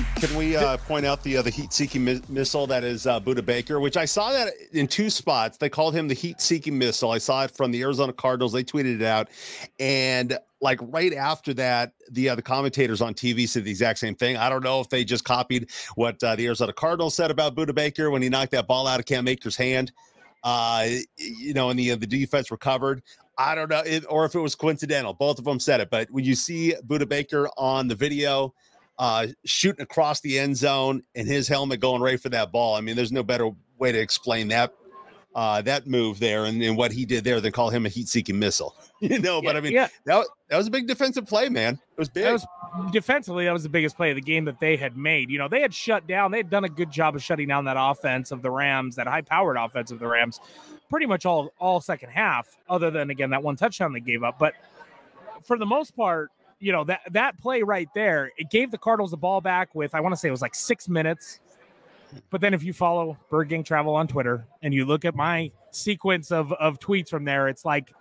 Um, can we uh, point out the uh, the heat-seeking mi- missile that is uh, Budda Baker, which I saw that in two spots. They called him the heat-seeking missile. I saw it from the Arizona Cardinals. They tweeted it out, and like right after that, the uh, the commentators on TV said the exact same thing. I don't know if they just copied what uh, the Arizona Cardinals said about Budda Baker when he knocked that ball out of Cam Akers' hand. Uh, you know, and the uh, the defense recovered. I don't know, if, or if it was coincidental. Both of them said it, but when you see Budda Baker on the video uh, shooting across the end zone and his helmet going right for that ball. I mean, there's no better way to explain that uh, that move there and, and what he did there than call him a heat-seeking missile. You know, but I mean, yeah. that, was- that was a big defensive play, man. It was big. That was defensively, that was the biggest play of the game that they had made. You know, they had shut down, they had done a good job of shutting down that offense of the Rams, that high powered offense of the Rams, pretty much all all second half, other than again that one touchdown they gave up. But for the most part, you know, that that play right there, it gave the Cardinals the ball back with I want to say it was like six minutes. But then if you follow Bird Gang Travel on Twitter and you look at my sequence of of tweets from there, it's like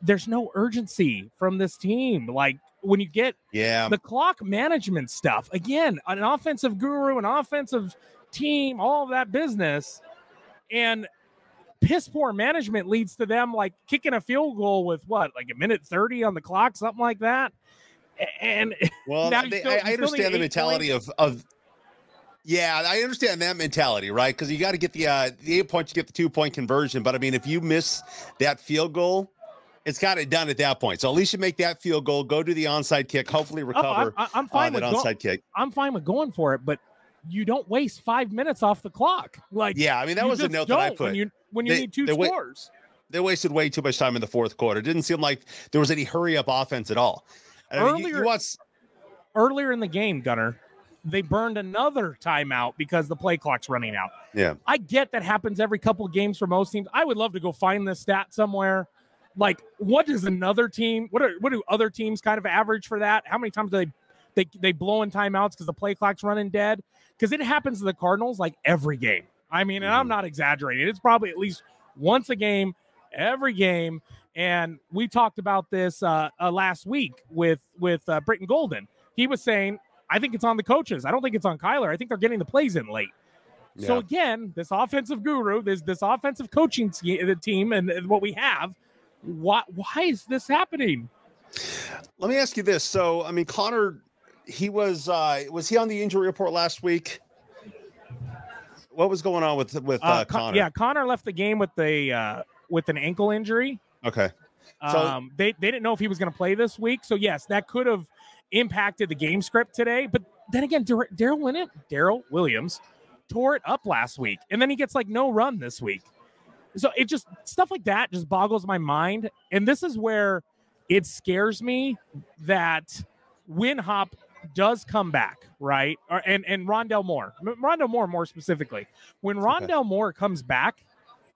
there's no urgency from this team. Like when you get yeah. the clock management stuff again an offensive guru an offensive team all of that business and piss poor management leads to them like kicking a field goal with what like a minute 30 on the clock something like that and Well, they, still- I, I understand the mentality points. of of. Yeah, I understand that mentality, right? Because you got to get the uh, the eight points, you get the two point conversion. But I mean, if you miss that field goal, it's got it done at that point. So at least you make that field goal, go to the onside kick, hopefully Oh, recover I, am fine with that go- onside kick. i'm fine with going for it but you don't waste five minutes off the clock like Yeah, I mean that was a note that I put. when you when you They- need two they scores they wasted way too much time in the fourth quarter. It didn't seem like there was any hurry up offense at all. Mean, you- you, Earlier- watch, earlier in the game gunner they burned another timeout because the play clock's running out yeah, I get that happens every couple of games for most teams. I would love to go find this stat somewhere. Like, what does another team? What are what do other teams kind of average for that? How many times do they they they blow in timeouts because the play clock's running dead? Because it happens to the Cardinals like every game. I mean, and I'm Mhm. not exaggerating. It's probably at least once a game, every game. And we talked about this uh, uh, last week with with uh, Britton Golden. He was saying, I think it's on the coaches. I don't think it's on Kyler. I think they're getting the plays in late. So again, this offensive guru, this this offensive coaching te- the team, and, and what we have, why why is this happening? Let me ask you this. So, I mean, Conner, he was uh was he on the injury report last week? What was going on with with uh, Uh, Con- Conner? yeah, Conner left the game with the uh, with an ankle injury. Okay. So- Um, they they didn't know if he was going to play this week. So yes, that could have impacted the game script today. But then again, Dar- Darrel Darrel Williams, tore it up last week, and then he gets like no run this week. So it just stuff like that just boggles my mind. And this is where it scares me that Win Hop does come back, right? Or, and and Rondale Moore, Rondale Moore more specifically, when Rondale Moore comes back,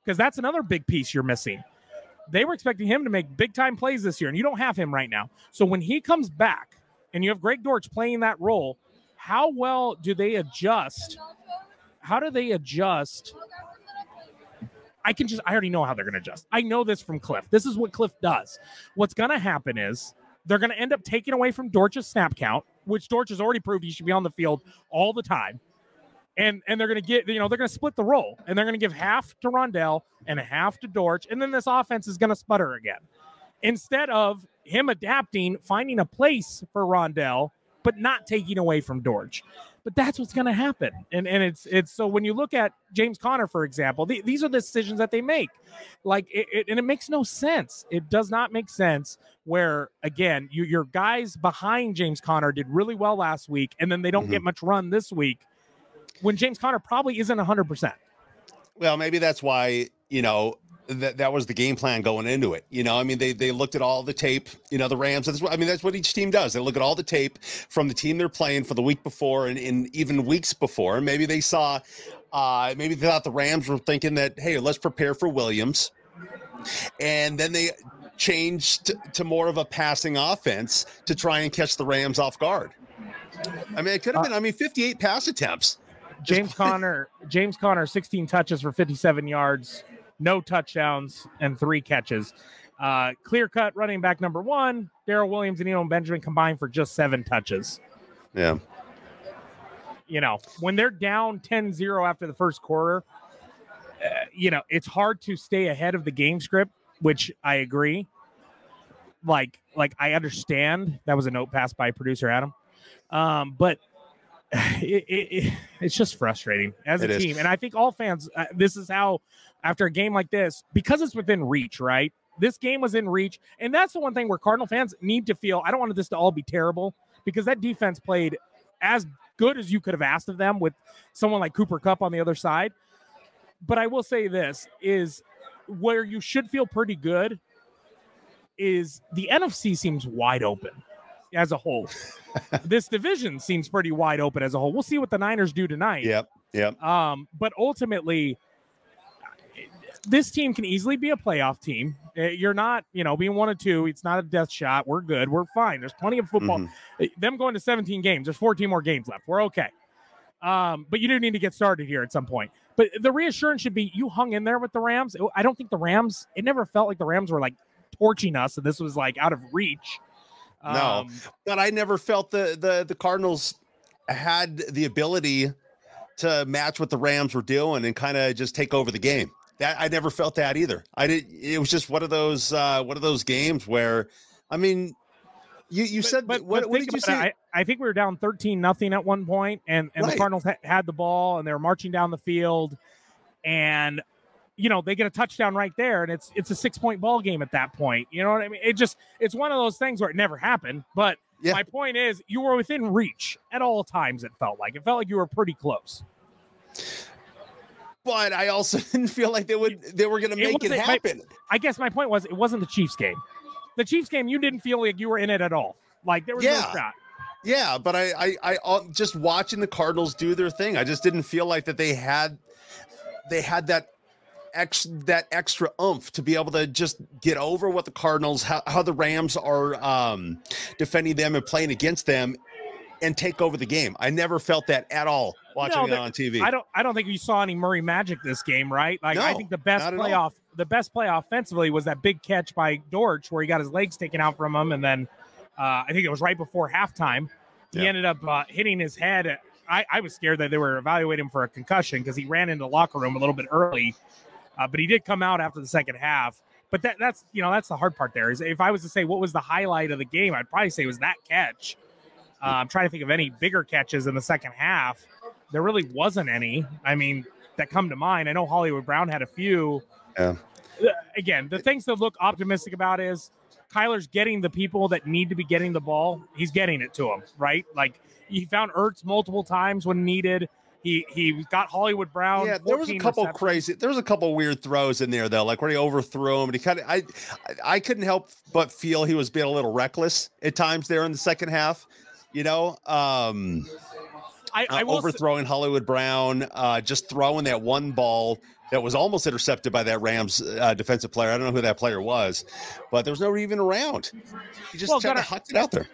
because that's another big piece you're missing. They were expecting him to make big time plays this year, and you don't have him right now. So when he comes back, and you have Greg Dortch playing that role, how well do they adjust? How do they adjust? I can just, I already know how they're going to adjust. I know this from Kliff. This is what Kliff does. What's going to happen is they're going to end up taking away from Dortch's snap count, which Dortch has already proved he should be on the field all the time. And and they're going to get, you know, they're going to split the role and they're going to give half to Rondale and half to Dortch. And then this offense is going to sputter again. Instead of him adapting, finding a place for Rondale, but not taking away from Dortch. But that's what's going to happen, and and it's it's so when you look at James Conner, for example, the, these are the decisions that they make, like it, it, and it makes no sense. It does not make sense where again you your guys behind James Conner did really well last week, and then they don't Mhm. get much run this week when James Conner probably isn't hundred percent. Well, maybe that's why, you know, that that was the game plan going into it. You know, I mean, they they looked at all the tape. You know, the Rams. That's what I mean. That's what each team does. They look at all the tape from the team they're playing for the week before and, and even weeks before. Maybe they saw, uh, maybe they thought the Rams were thinking that, hey, let's prepare for Williams, and then they changed to more of a passing offense to try and catch the Rams off guard. I mean, it could have been. I mean, 58 pass attempts. James Conner, James Conner, 16 touches for 57 yards, no touchdowns, and three catches. Uh, clear cut running back number one, Darrel Williams and Eno Benjamin combined for just seven touches. Yeah. You know, when they're down 10 0 after the first quarter, uh, you know, it's hard to stay ahead of the game script, which I agree. Like, like I understand that was a note passed by producer Adam. Um, but it, it, it, it's just frustrating as a It is. team. And I think all fans, uh, this is how, after a game like this, because it's within reach, right? This game was in reach. And that's the one thing where Cardinal fans need to feel I don't want this to all be terrible because that defense played as good as you could have asked of them with someone like Cooper Kupp on the other side. But I will say this is where you should feel pretty good is the NFC seems wide open as a whole. this division seems pretty wide open as a whole. We'll see what the Niners do tonight. Yep. Yep. Um, but ultimately, this team can easily be a playoff team. Uh, You're not, you know, being one or two. It's not a death shot. We're good. We're fine. There's plenty of football. Mhm. Uh, Them going to 17 games. There's 14 more games left. We're okay. Um, but you do need to get started here at some point. But the reassurance should be you hung in there with the Rams. I don't think the Rams. It never felt like the Rams were like torching us, and this was like out of reach. No. Um, but I never felt the the the Cardinals had the ability to match what the Rams were doing and kind of just take over the game. That I never felt that either. I did. It was just one of those uh, one of those games where, I mean, you you but- said but, what, but what did you say? I, I think we were down 13 nothing at one point, and and Right. the Cardinals ha- had the ball, and they were marching down the field, and you know they get a touchdown right there, and it's it's a six point ball game at that point. You know what I mean? It just it's one of those things where it never happened. But Yeah. my point is, you were within reach at all times. It felt like it felt like you were pretty close. but I also didn't feel like they would they were going to make it but- happen. I guess my point was it wasn't the Chiefs game. The Chiefs game, you didn't feel like you were in it at all. Like there was Yeah. no shot. Yeah, but I, I, I, just watching the Cardinals do their thing. I just didn't feel like that they had, they had that ex that extra oomph to be able to just get over what the Cardinals, how, how the Rams are um, defending them and playing against them, and take over the game. I never felt that at all watching No, it on TV. I don't I don't think you saw any Murray magic this game, right? Like I think the best not at all. playoff the best play offensively was that big catch by Dortch where he got his legs taken out from him and then uh, I think it was right before halftime. He Yeah. ended up uh, hitting his head. I, I was scared that they were evaluating him for a concussion because he ran into the locker room a little bit early, uh, but he did come out after the second half. But that, that's you know that's the hard part. There is if I was to say what was the highlight of the game, I'd probably say it was that catch. Uh, I'm trying to think of any bigger catches in the second half. There really wasn't any. I mean, that come to mind. I know Hollywood Brown had a few. Yeah. Again, the things to look optimistic about is Kyler's getting the people that need to be getting the ball. He's getting it to them, right? Like he found Ertz multiple times when needed. He he got Hollywood Brown. Yeah, there was a couple receptions. crazy. There was a couple weird throws in there though, like where he overthrew him, and he kind of. I, I, couldn't help but feel he was being a little reckless at times there in the second half. You know, um, I, uh, I say- overthrowing Hollywood Brown, uh, just throwing that one ball that was almost intercepted by that Rams uh, defensive player. I don't know who that player was, but there was no even around. He just Well, kind of hucked it out there.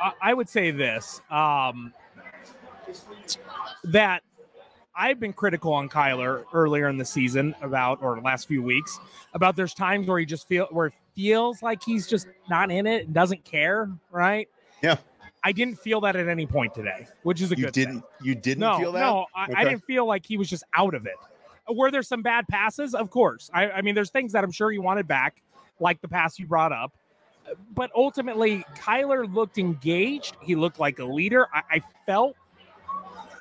I, I would say this um, that I've been critical on Kyler earlier in the season about or last few weeks about there's times where he just feel where it feels like he's just not in it and doesn't care, right? Yeah. I didn't feel that at any point today, which is a You good didn't. thing. You didn't No, feel that. no, I, I didn't feel like he was just out of it. Were there some bad passes? Of course. I, I mean, there's things that I'm sure he wanted back, like the pass you brought up. but ultimately, Kyler looked engaged. He looked like a leader. I, I felt,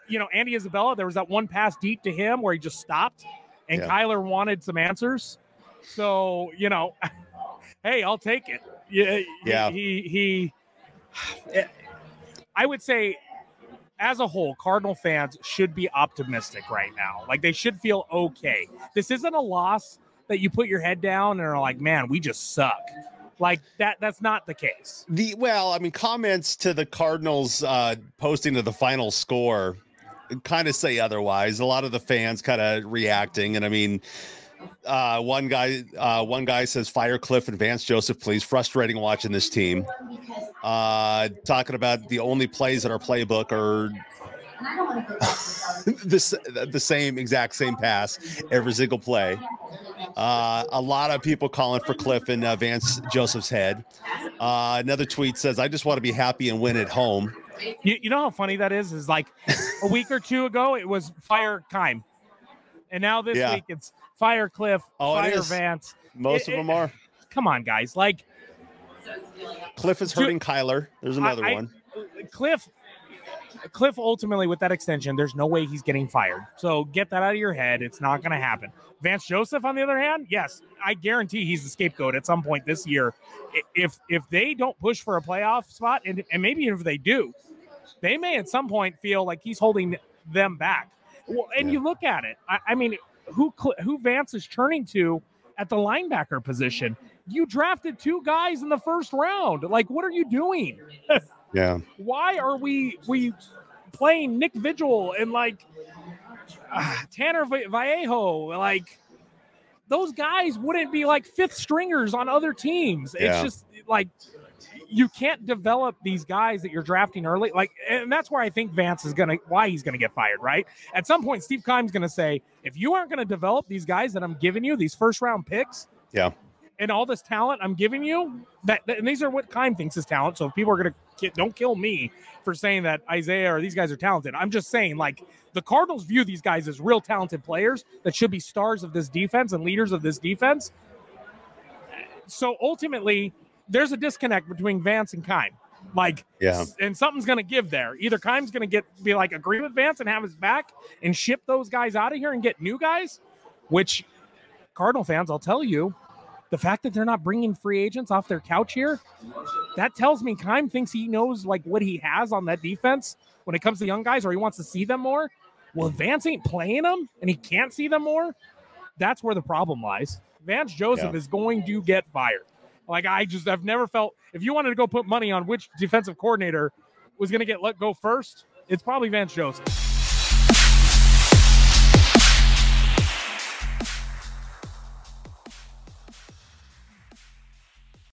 you know, Andy Isabella, there was that one pass deep to him where he just stopped, and Yeah. Kyler wanted some answers. So, you know, hey, I'll take it. Yeah. Yeah. He, he, he I would say, as a whole, Cardinal fans should be optimistic right now. Like they should feel okay. This isn't a loss that you put your head down and are like, man, we just suck. Like that. That's not the case. The well, I mean, comments to the Cardinals uh, posting of the final score kind of say otherwise. A lot of the fans kind of reacting, and I mean, uh, one guy, uh, one guy says, "Fire Kliff and Vance Joseph, please." Frustrating watching this team. Uh, talking about the only plays in our playbook are this the same exact same pass every single play. Uh, a lot of people calling for Kliff and uh, Vance Joseph's head. Uh, another tweet says, "I just want to be happy and win at home." You, you know how funny that is? Is like a week or two ago, it was fire Keim, and now this Yeah. week it's fire Kliff, Oh, fire. Vance. Most It- of them it- are. Come on, guys. Like Kliff is Dude, hurting Kyler. There's another I- one. Kliff, Kliff ultimately with that extension, there's no way he's getting fired. So get that out of your head. It's not going to happen. Vance Joseph, on the other hand, yes, I guarantee he's the scapegoat at some point this year. If if they don't push for a playoff spot, and, and maybe if they do, they may at some point feel like he's holding them back. Well, and Yeah. you look at it. I, I mean, who who Vance is turning to at the linebacker position? You drafted two guys in the first round. Like, what are you doing? Yeah. why are we we playing Nick Vigil and like ah, Tanner Vallejo? Like those guys wouldn't be like fifth stringers on other teams. Yeah. It's just like you can't develop these guys that you're drafting early. Like, and that's where I think Vance is gonna why he's gonna get fired. Right at some point, Steve Keim's gonna say, if you aren't gonna develop these guys that I'm giving you, these first round picks, Yeah. And all this talent I'm giving you, that, that- and these are what Keim thinks is talent. So if people are gonna don't kill me for saying that Isaiah or these guys are talented. I'm just saying like the Cardinals view these guys as real talented players that should be stars of this defense and leaders of this defense. So ultimately, there's a disconnect between Vance and Keim. Like, Yeah. and something's going to give there. Either Keim's going to get be like agree with Vance and have his back and ship those guys out of here and get new guys, which Cardinal fans, I'll tell you, the fact that they're not bringing free agents off their couch here, that tells me Keim thinks he knows like what he has on that defense when it comes to young guys, or he wants to see them more. Well, if Vance ain't playing them and he can't see them more, that's where the problem lies. Vance Joseph Yeah. is going to get fired. Like I just I've never felt if you wanted to go put money on which defensive coordinator was going to get let go first, it's probably Vance Joseph.